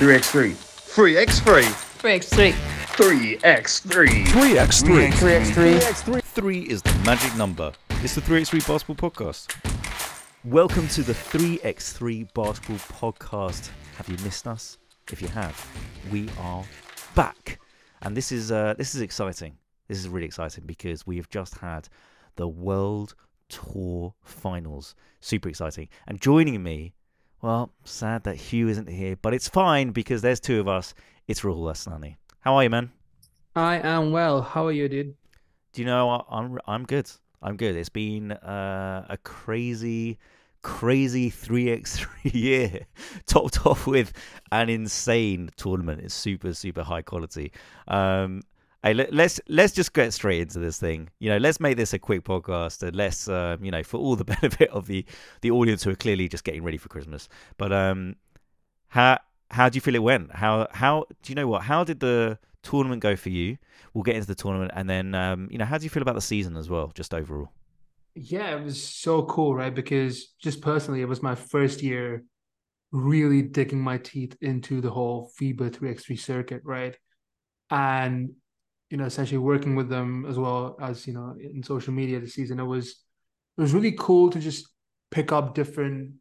3x3. 3x3. 3x3. 3x3. 3x3. 3x3. 3 is the magic number. It's the 3x3 Basketball Podcast. Welcome to the 3x3 Basketball Podcast. Have you missed us? If you have, we are back. And this is uh, this is exciting. This is really exciting because we have just had the World Tour Finals. Super exciting. And joining me, well, sad that Hugh isn't here, but it's fine because there's two of us. It's Rahul Asnani. How are you, man? I am well. How are you, dude? Do you know I'm I'm good. I'm good. It's been uh, a crazy, crazy three x three year, topped off with an insane tournament. It's super super high quality. Um, hey, let, let's let's just get straight into this thing. You know, let's make this a quick podcast and let's uh, you know for all the benefit of the the audience who are clearly just getting ready for Christmas. But um, how how do you feel it went? How how do you know what? How did the tournament go for you? We'll get into the tournament and then um, you know how do you feel about the season as well, just overall? Yeah, it was so cool, right? Because just personally, it was my first year really digging my teeth into the whole FIBA 3x3 circuit, right? And, you know, essentially working with them as well as, you know, in social media this season. It was, it was really cool to just pick up different,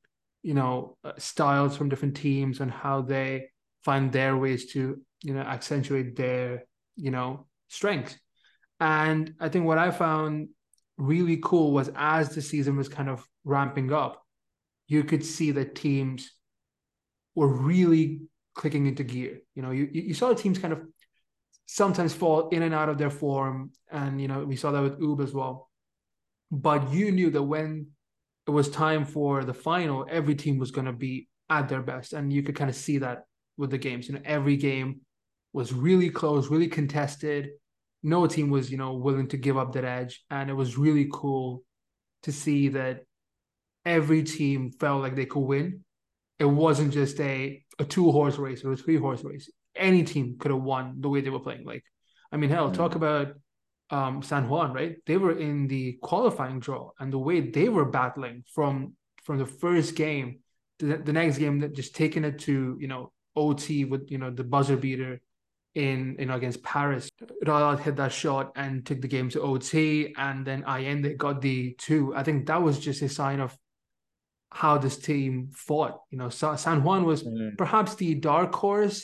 you know, uh, styles from different teams and how they find their ways to, you know, accentuate their, you know, strengths. And I think what I found really cool was as the season was kind of ramping up, you could see that teams were really clicking into gear. You know, you you saw the teams kind of sometimes fall in and out of their form, and you know we saw that with Ub as well. But you knew that when it was time for the final, every team was going to be at their best, and you could kind of see that with the games. You know, every game was really close, really contested. No team was you know willing to give up that edge. And it was really cool to see that every team felt like they could win. It wasn't just a a two horse race or a three horse race any team could have won the way they were playing like i mean hell talk about um san juan right they were in the qualifying draw and the way they were battling from from the first game to the, the next game that just taking it to you know ot with you know the buzzer beater in you know against Paris. Raad hit that shot and took the game to OT, and then Allende got the two. I think that was just a sign of how this team fought. You know, San Juan was Mhm. perhaps the dark horse,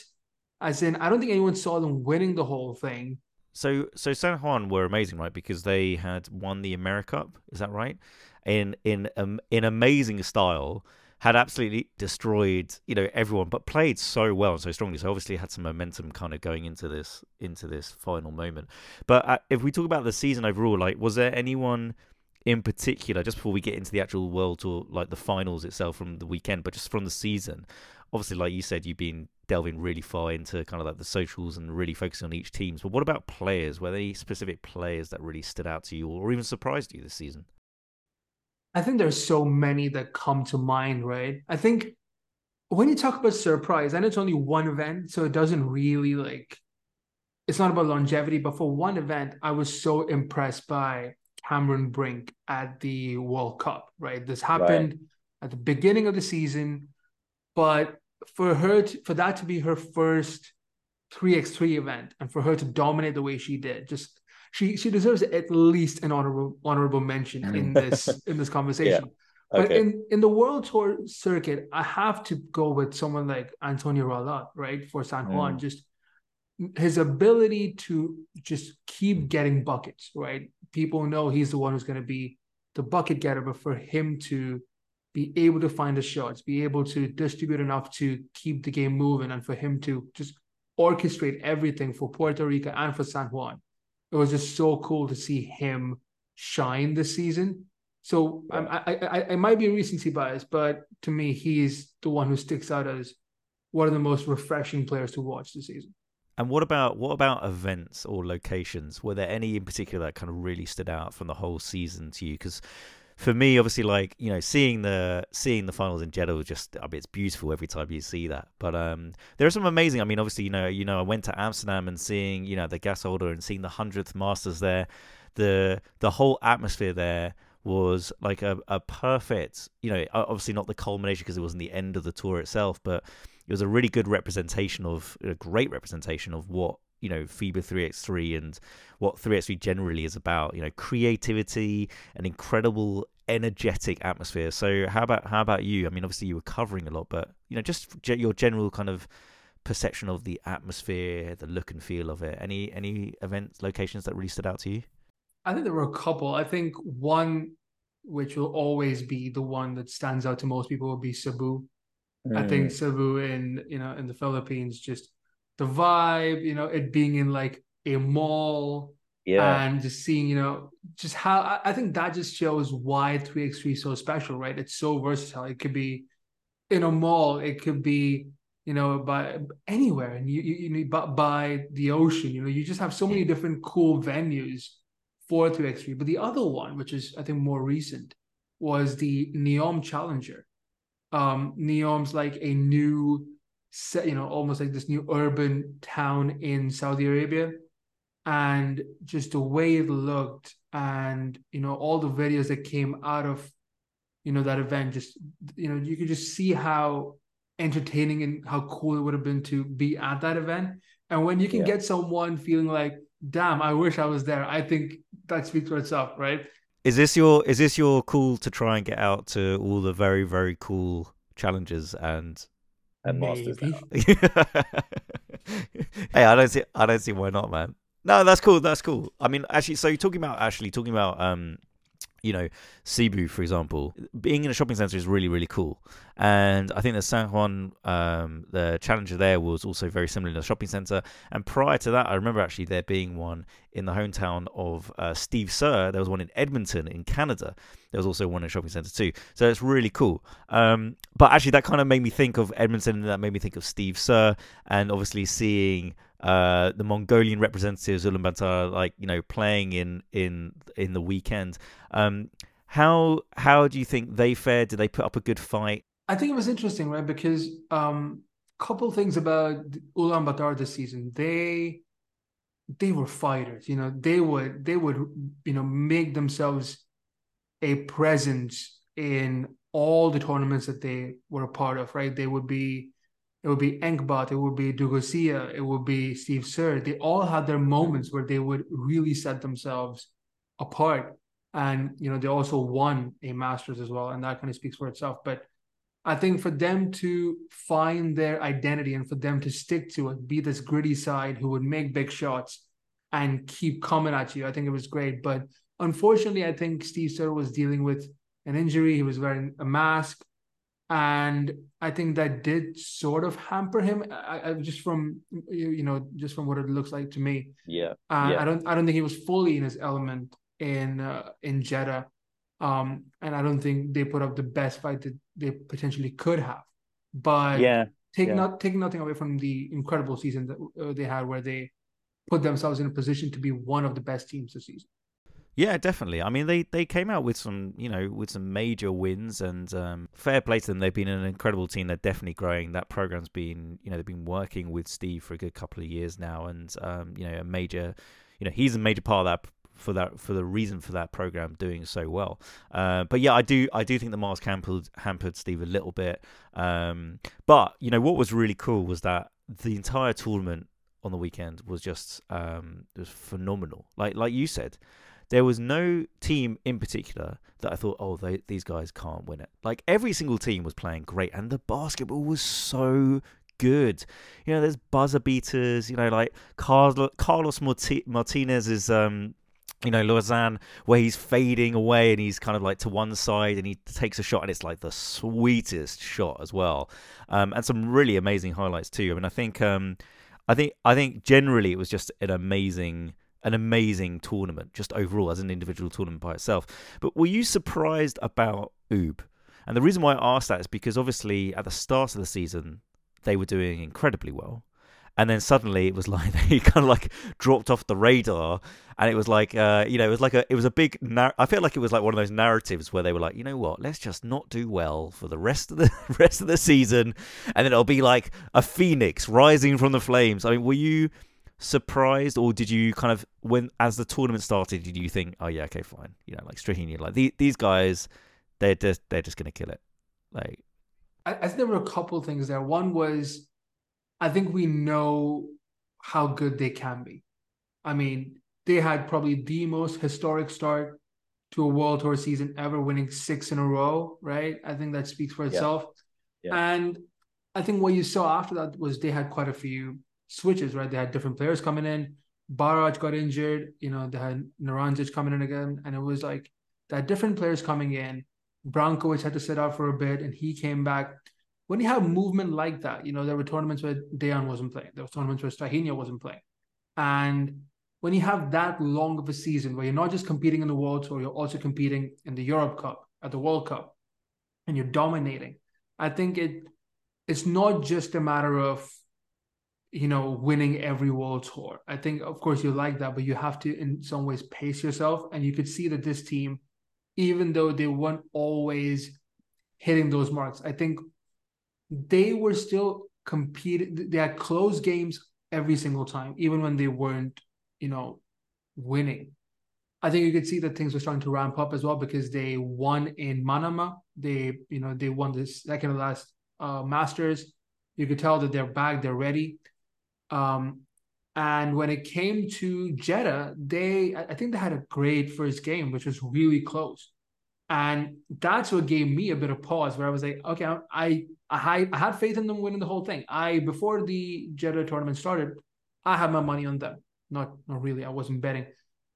as in I don't think anyone saw them winning the whole thing. So so San Juan were amazing, right? Because they had won the AmeriCup, is that right? In in um, in amazing style, had absolutely destroyed you know everyone, but played so well and so strongly. So obviously had some momentum kind of going into this into this final moment. But uh, if we talk about the season overall, like was there anyone in particular just before we get into the actual world tour, like the finals itself from the weekend, but just from the season? Obviously, like you said, you've been delving really far into kind of like the socials and really focusing on each teams. But what about players? Were there any specific players that really stood out to you or even surprised you this season? I think there's so many that come to mind, right? I think when you talk about surprise, and it's only one event, so it doesn't really like it's not about longevity, but for one event, I was so impressed by Cameron Brink at the World Cup, right? This happened at the beginning of the season, but for her to, for that to be her first 3x3 event and for her to dominate the way she did, just she she deserves at least an honorable honorable mention mm. in this in this conversation. But Okay. in, in the world tour circuit, I have to go with someone like Antonio Ralat, right? For San mm. Juan. Just his ability to just keep getting buckets, right? People know he's the one who's going to be the bucket getter, but for him to be able to find the shots, be able to distribute enough to keep the game moving, and for him to just orchestrate everything for Puerto Rico and for San Juan. It was just so cool to see him shine this season. So I'm- um, I, I, I, I might be a recency bias, but to me, he's the one who sticks out as one of the most refreshing players to watch this season. And what about what about events or locations? Were there any in particular that kind of really stood out from the whole season to you? Because for me, obviously, like you know, seeing the seeing the finals in Jeddah was just I mean, it's beautiful every time you see that. But um, there are some amazing. I mean, obviously, you know, you know, I went to Amsterdam and seeing you know the gas holder and seeing the hundredth Masters there. The the whole atmosphere there was like a, a perfect, you know, obviously not the culmination because it wasn't the end of the tour itself, but it was a really good representation of a great representation of what you know FIBA 3x3 and what 3x3 generally is about. You know, creativity, an incredible energetic atmosphere. So how about how about you? I mean, obviously you were covering a lot, but you know, just your general kind of perception of the atmosphere, the look and feel of it. Any any events, locations that really stood out to you? I think there were a couple. I think one which will always be the one that stands out to most people will be Cebu. Mm. I think mm. Cebu in you know in the Philippines just the vibe, you know, it being in like a mall, yeah, and just seeing, you know, just how I think that just shows why 3x3 is so special, right? It's so versatile. It could be in a mall, it could be, you know, by anywhere, and you you, you need by, by the ocean, you know, you just have so many different cool venues for 3x3. But the other one, which is I think more recent, was the Neom Challenger. Um, Neom's like a new you know, almost like this new urban town in Saudi Arabia. And just the way it looked and, you know, all the videos that came out of, you know, that event, just, you know, you could just see how entertaining and how cool it would have been to be at that event. And when you can yeah. get someone feeling like, damn, I wish I was there, I think that speaks for itself, right? Is this your is this your call to try and get out to all the very, very cool challenges and and Masters. hey, I don't see, I don't see why not, man. No, that's cool. That's cool. I mean, actually, so you're talking about actually talking about um, you know, Cebu, for example, being in a shopping center is really, really cool. And I think the San Juan, um, the challenger there was also very similar in the shopping center. And prior to that, I remember actually there being one in the hometown of uh, Steve Sir. There was one in Edmonton in Canada. There was also one in a shopping center too. So it's really cool. Um, but actually, that kind of made me think of Edmonton and that made me think of Steve Sir. And obviously, seeing uh, the Mongolian representatives Ulaanbaatar, like you know, playing in in in the weekend. Um, how how do you think they fared? Did they put up a good fight? I think it was interesting, right? Because um, couple things about Ulaanbaatar this season. They they were fighters. You know, they would they would you know make themselves a presence in all the tournaments that they were a part of. Right? They would be it would be Enkbot, it would be Dugusia, it would be Steve Sir. They all had their moments where they would really set themselves apart. And, you know, they also won a Masters as well. And that kind of speaks for itself. But I think for them to find their identity and for them to stick to it, be this gritty side who would make big shots and keep coming at you, I think it was great. But unfortunately, I think Steve Sir was dealing with an injury. He was wearing a mask and I think that did sort of hamper him. I, I, just from you know just from what it looks like to me. Yeah. Uh, yeah. I don't I don't think he was fully in his element in uh, in Jeddah, um, and I don't think they put up the best fight that they potentially could have. But yeah, take yeah. not taking nothing away from the incredible season that uh, they had, where they put themselves in a position to be one of the best teams this season. Yeah, definitely. I mean, they, they came out with some, you know, with some major wins, and um, fair play to them. They've been an incredible team. They're definitely growing. That program's been, you know, they've been working with Steve for a good couple of years now, and um, you know, a major, you know, he's a major part of that for that for the reason for that program doing so well. Uh, but yeah, I do I do think the Mars hampered hampered Steve a little bit. Um, but you know what was really cool was that the entire tournament on the weekend was just um, was phenomenal. Like like you said, there was no team in particular that I thought, oh, they, these guys can't win it. Like every single team was playing great, and the basketball was so good. You know, there's buzzer beaters. You know, like Carlos, Carlos Martinez is. Um, you know, Lausanne, where he's fading away and he's kind of like to one side and he takes a shot and it's like the sweetest shot as well. Um, and some really amazing highlights too. I mean, I think, um, I think, I think generally it was just an amazing an amazing tournament, just overall as an individual tournament by itself. But were you surprised about Ub? And the reason why I asked that is because obviously at the start of the season they were doing incredibly well, and then suddenly it was like they kind of like dropped off the radar, and it was like uh, you know it was like a it was a big. Nar- I feel like it was like one of those narratives where they were like, you know what, let's just not do well for the rest of the rest of the season, and then it'll be like a phoenix rising from the flames. I mean, were you? Surprised, or did you kind of when as the tournament started, did you think, oh yeah, okay, fine, you know, like Strahinja, like the, these guys, they're just they're just gonna kill it, like. I, I think there were a couple things there. One was, I think we know how good they can be. I mean, they had probably the most historic start to a World Tour season ever, winning six in a row. Right? I think that speaks for itself. Yeah. And I think what you saw after that was they had quite a few switches. Right? They had different players coming in. Bajrac got injured. You know, they had Naranjic coming in again, and it was like they had different players coming in. Brankovic had to sit out for a bit, and he came back. When you have movement like that, you know there were tournaments where Dejan wasn't playing. There were tournaments where Strahinja wasn't playing, and when you have that long of a season where you're not just competing in the World Tour, you're also competing in the Europe Cup, at the World Cup, and you're dominating. I think it it's not just a matter of you know winning every World Tour. I think of course you like that, but you have to in some ways pace yourself, and you could see that this team, even though they weren't always hitting those marks, I think they were still competing. They had close games every single time, even when they weren't you know, winning. I think you could see that things were starting to ramp up as well because they won in Manama. They, you know, they won the second last uh, Masters. You could tell that they're back, they're ready. Um, and when it came to Jeddah, they, I think they had a great first game, which was really close. And that's what gave me a bit of pause where I was like, okay, I, I, had, I had faith in them winning the whole thing. I, before the Jeddah tournament started, I had my money on them not not really. I wasn't betting.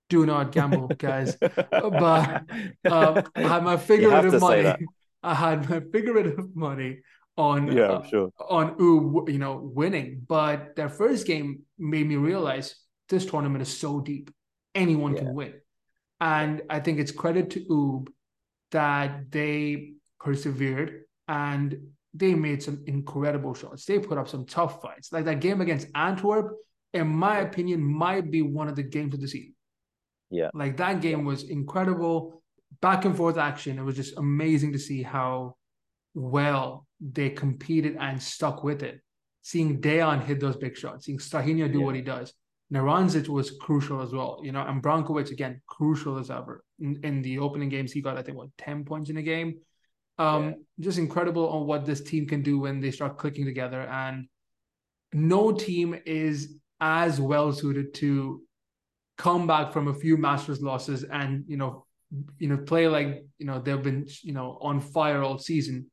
Do not gamble, guys. but um, I had my figurative money. I had my figurative money on yeah, uh, sure. on Ub, you know, winning. But their first game made me realize this tournament is so deep, anyone yeah. can win. And I think it's credit to Ub that they persevered and they made some incredible shots. They put up some tough fights, like that game against Antwerp in my opinion, might be one of the games of the season. Yeah. Like that game was incredible. Back and forth action. It was just amazing to see how well they competed and stuck with it. Seeing Dejan hit those big shots, seeing Strahinja do yeah. what he does. Naranjic was crucial as well, you know, and Brankovic again, crucial as ever. In, in, the opening games, he got, I think, what, 10 points in a game. Um, yeah. just incredible on what this team can do when they start clicking together. And no team is as well suited to come back from a few Masters losses and you know you know play like you know they've been you know on fire all season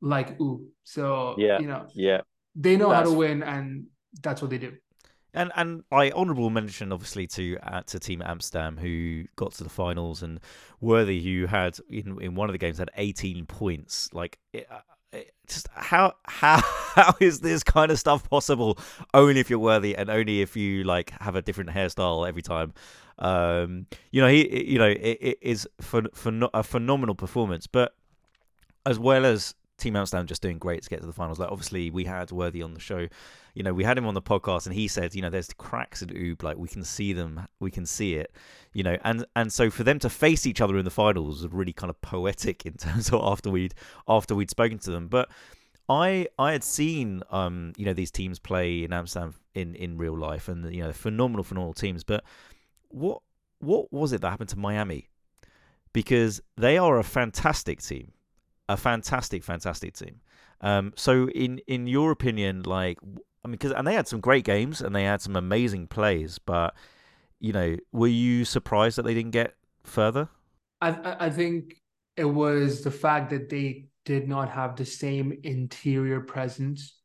like ooh so yeah you know yeah. they know that's... how to win and that's what they do. And and I honourable mention obviously to uh, to Team Amsterdam who got to the finals and Worthy who had in in one of the games had 18 points. Like it, uh, just how how how is this kind of stuff possible? Only if you're worthy and only if you like have a different hairstyle every time. Um you know he you know it, it is for for a phenomenal performance. But as well as Team Amsterdam just doing great to get to the finals. Like obviously we had Worthy on the show, you know, we had him on the podcast and he said, you know, there's cracks in Ub, like we can see them, we can see it, you know, and and so for them to face each other in the finals was really kind of poetic in terms of after we'd after we'd spoken to them. But I I had seen um you know these teams play in Amsterdam in in real life and you know phenomenal phenomenal teams, but what what was it that happened to Miami? Because they are a fantastic team a fantastic, fantastic team. Um, so in in your opinion, like I mean, because and they had some great games and they had some amazing plays, but you know, were you surprised that they didn't get further? I I think it was the fact that they did not have the same interior presence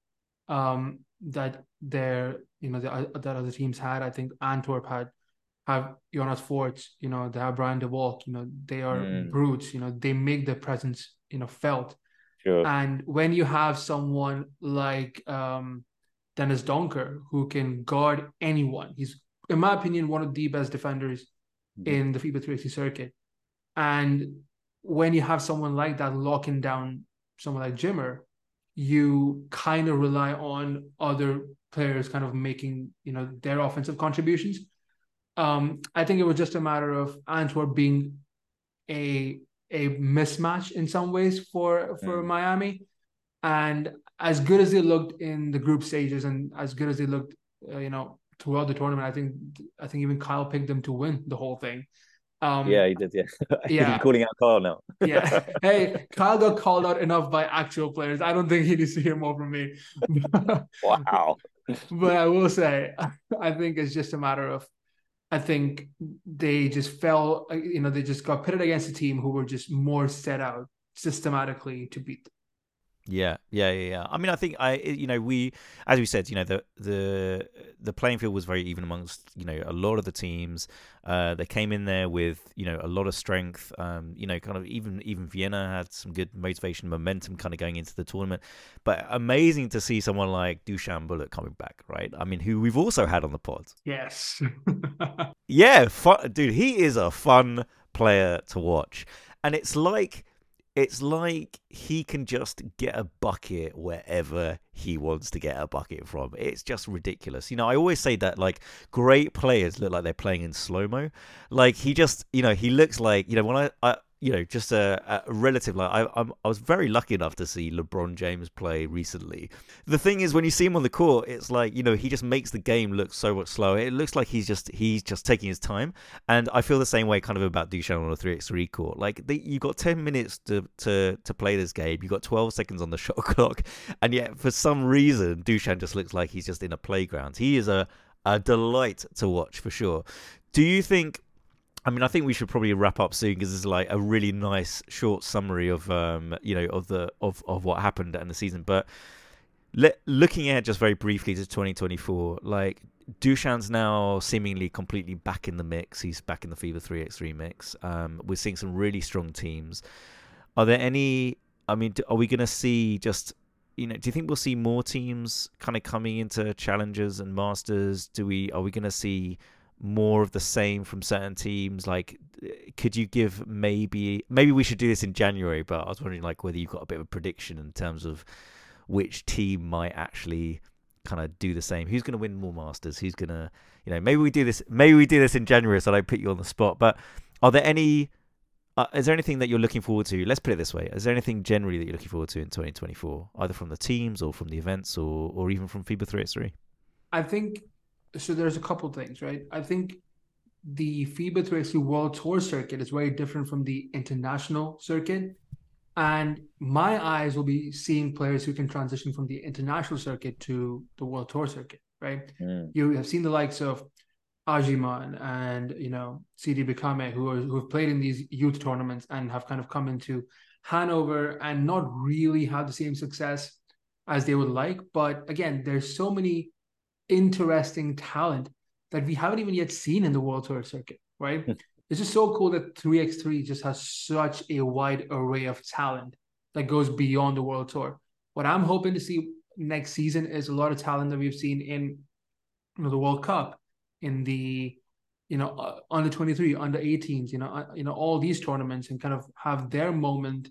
um, that their you know the, that other teams had. I think Antwerp had have Jonas Voorts, you know, they have Brian de Walk, you know, they are mm. brutes, you know, they make their presence you know felt. Sure. And when you have someone like um, Dennis Donkor who can guard anyone, he's in my opinion one of the best defenders mm-hmm. in the FIBA 3x3 circuit. And when you have someone like that locking down someone like Jimmer, you kind of rely on other players kind of making you know their offensive contributions. Um, I think it was just a matter of Antwerp being a a mismatch in some ways for for mm. Miami. And as good as they looked in the group stages, and as good as they looked, uh, you know, throughout the tournament, I think I think even Kyle picked them to win the whole thing. Um, yeah, he did. Yeah, yeah. He's calling out Kyle now. yeah. Hey, Kyle got called out enough by actual players. I don't think he needs to hear more from me. wow. but I will say, I think it's just a matter of, I think they just fell, uh, you know, they just got pitted against a team who were just more set out systematically to beat them. Yeah, yeah, yeah, yeah. I mean, I think I, you know, we, as we said, you know, the the the playing field was very even amongst, you know, a lot of the teams. Uh, they came in there with, you know, a lot of strength. Um, you know, kind of even even Vienna had some good motivation, momentum, kind of going into the tournament. But amazing to see someone like Dusan Bulut coming back, right? I mean, who we've also had on the pod. Yes. yeah, fun, dude. He is a fun player to watch, and it's like it's like he can just get a bucket wherever he wants to get a bucket from. It's just ridiculous. You know, I always say that like great players look like they're playing in slow mo. Like he just, you know, he looks like you know when I, I you know, just a, a relative. Like I, I'm, I was very lucky enough to see LeBron James play recently. The thing is, when you see him on the court, it's like you know he just makes the game look so much slower. It looks like he's just he's just taking his time, and I feel the same way kind of about Dusan on a three x three court. Like they, you got ten minutes to to to play this game. You got twelve seconds on the shot clock, and yet for some reason Dusan just looks like he's just in a playground. He is a a delight to watch for sure. Do you think I mean, I think we should probably wrap up soon because is like a really nice short summary of um, you know, of the of of what happened in the season. But le- looking ahead just very briefly to 2024, like Dusan's now seemingly completely back in the mix. He's back in the FIBA 3x3 mix. Um, we're seeing some really strong teams. Are there any? I mean, are we going to see just you know, do you think we'll see more teams kind of coming into challengers and masters? Do we are we going to see more of the same from certain teams? Like, could you give maybe maybe we should do this in January? But I was wondering like whether you've got a bit of a prediction in terms of which team might actually kind of do the same. Who's going to win more Masters? Who's going to, you know, maybe we do this. Maybe we do this in January, so I don't put you on the spot. But are there any? Uh, is there anything that you're looking forward to? Let's put it this way: Is there anything generally that you're looking forward to in 2024, either from the teams or from the events or or even from FIBA 3x3? I think so there's a couple things, right? I think the FIBA 3x3 World Tour circuit is very different from the international circuit. And my eyes will be seeing players who can transition from the international circuit to the World Tour circuit, right? Mm. You have seen the likes of Ajiman and you know Sidi Bikame who are who have played in these youth tournaments and have kind of come into Hanover and not really had the same success as they would like. But again, there's so many interesting talent that we haven't even yet seen in the World Tour circuit, right? Hmm. it's just so cool that 3x3 just has such a wide array of talent that goes beyond the World Tour. What I'm hoping to see next season is a lot of talent that we've seen in you know, the World Cup, in the you know uh, under 23, under 18s, you know, uh, you know all these tournaments, and kind of have their moment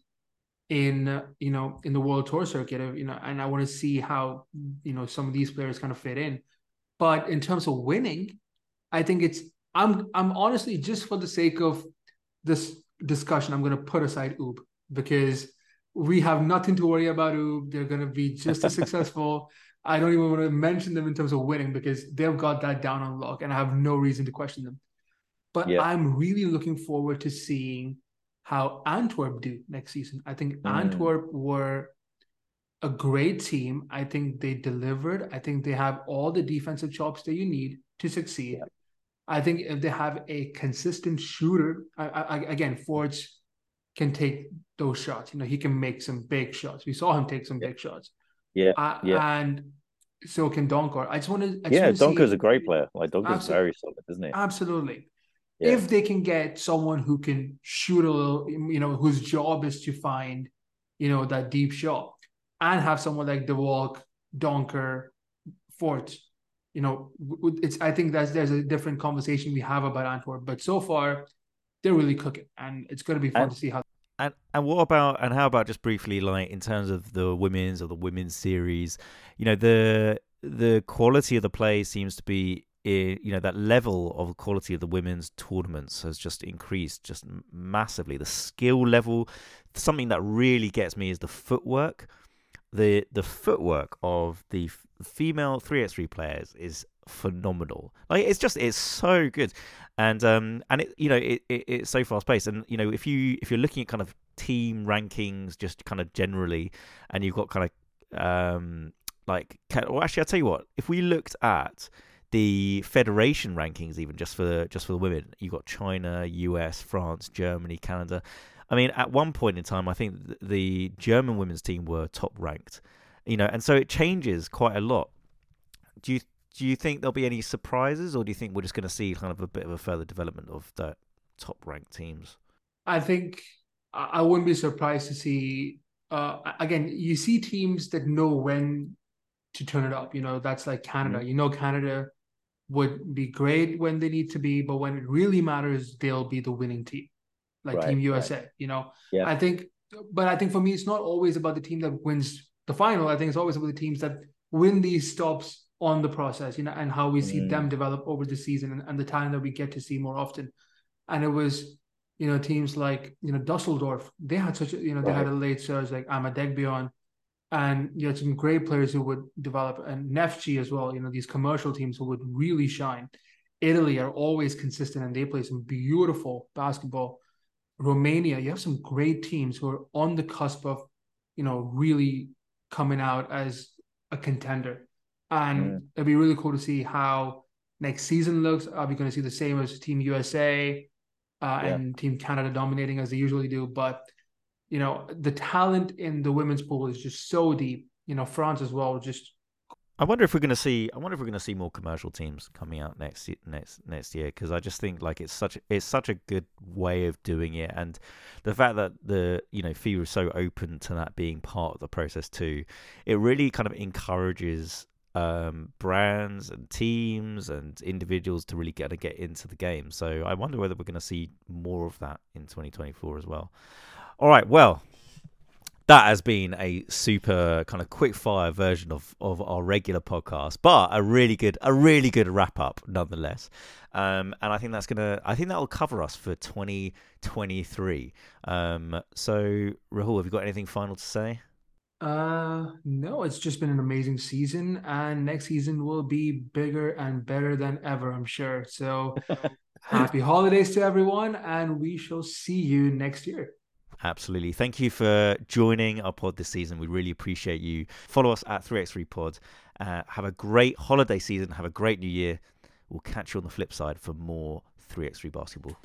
in you know in the world tour circuit you know and i want to see how you know some of these players kind of fit in. But in terms of winning i think it's i'm i'm honestly just for the sake of this discussion i'm going to put aside Ub because we have nothing to worry about Ub they're going to be just as successful. I don't even want to mention them in terms of winning because they've got that down on lock and i have no reason to question them. But yeah. i'm really looking forward to seeing how Antwerp do next season. I think mm. Antwerp were a great team. I think they delivered. I think they have all the defensive chops that you need to succeed. Yeah. I think if they have a consistent shooter, I, I, again, Forge can take those shots. You know, he can make some big shots. We saw him take some big shots. Yeah, uh, yeah. And so can Donkor. I just want to. Yeah, Donkor's a great player. Like Donkor's very solid, isn't he? Absolutely yeah. if they can get someone who can shoot a little, you know, whose job is to find, you know, that deep shot, and have someone like De Walk, Donkor, Fort, you know, it's. I think that's there's a different conversation we have about Antwerp, but so far they're really cooking, and it's going to be fun and, to see how. And and what about and how about just briefly, like in terms of the women's or the women's series, you know, the the quality of the play seems to be you know that level of quality of the women's tournaments has just increased just massively. The skill level something that really gets me is the footwork. The the footwork of the female 3x3 players is phenomenal. Like it's just it's so good, and um and it you know it, it it's so fast paced, and you know if you if you're looking at kind of team rankings just kind of generally, and you've got kind of um like well actually I'll tell you what. If we looked at the federation rankings even just for the, just for the women you've got China, US, France, Germany, Canada. I mean at one point in time I think the German women's team were top ranked. You know, and so it changes quite a lot. Do you do you think there'll be any surprises, or do you think we're just going to see kind of a bit of a further development of the top ranked teams? I think I wouldn't be surprised to see. Uh, again, you see teams that know when to turn it up. You know, that's like Canada. Mm-hmm. You know, Canada would be great when they need to be, but when it really matters, they'll be the winning team, like right, Team USA. Right. You know, yeah. I think, but I think for me, it's not always about the team that wins the final. I think it's always about the teams that win these stops on the process, you know, and how we see mm. them develop over the season and, and the time that we get to see more often. And it was, you know, teams like, you know, Dusseldorf, they had such a, you know, right. they had a late surge like Ama Degbeon, and you had some great players who would develop, and Neftchi as well, you know, these commercial teams who would really shine. Italy are always consistent and they play some beautiful basketball. Romania, you have some great teams who are on the cusp of, you know, really coming out as a contender. And mm. it'd be really cool to see how next season looks. Are we going to see the same as Team USA uh, yeah. and Team Canada dominating as they usually do? But you know, the talent in the women's pool is just so deep. You know, France as well. Just I wonder if we're going to see. I wonder if we're going to see more commercial teams coming out next next next year because I just think like it's such it's such a good way of doing it, and the fact that the you know FIBA is so open to that being part of the process too, it really kind of encourages um, brands and teams and individuals to really get to get into the game. So I wonder whether we're going to see more of that in 2024 as well. All right, well, that has been a super kind of quick fire version of, of our regular podcast, but a really good a really good wrap up nonetheless. Um, and I think that's gonna I think that will cover us for 2023. Um, so Rahul, have you got anything final to say? Uh, no, it's just been an amazing season, and next season will be bigger and better than ever, I'm sure. So, happy holidays to everyone, and we shall see you next year. Absolutely. Thank you for joining our pod this season. We really appreciate you. Follow us at 3x3 Pod. Uh, have a great holiday season. Have a great new year. We'll catch you on the flip side for more 3x3 basketball.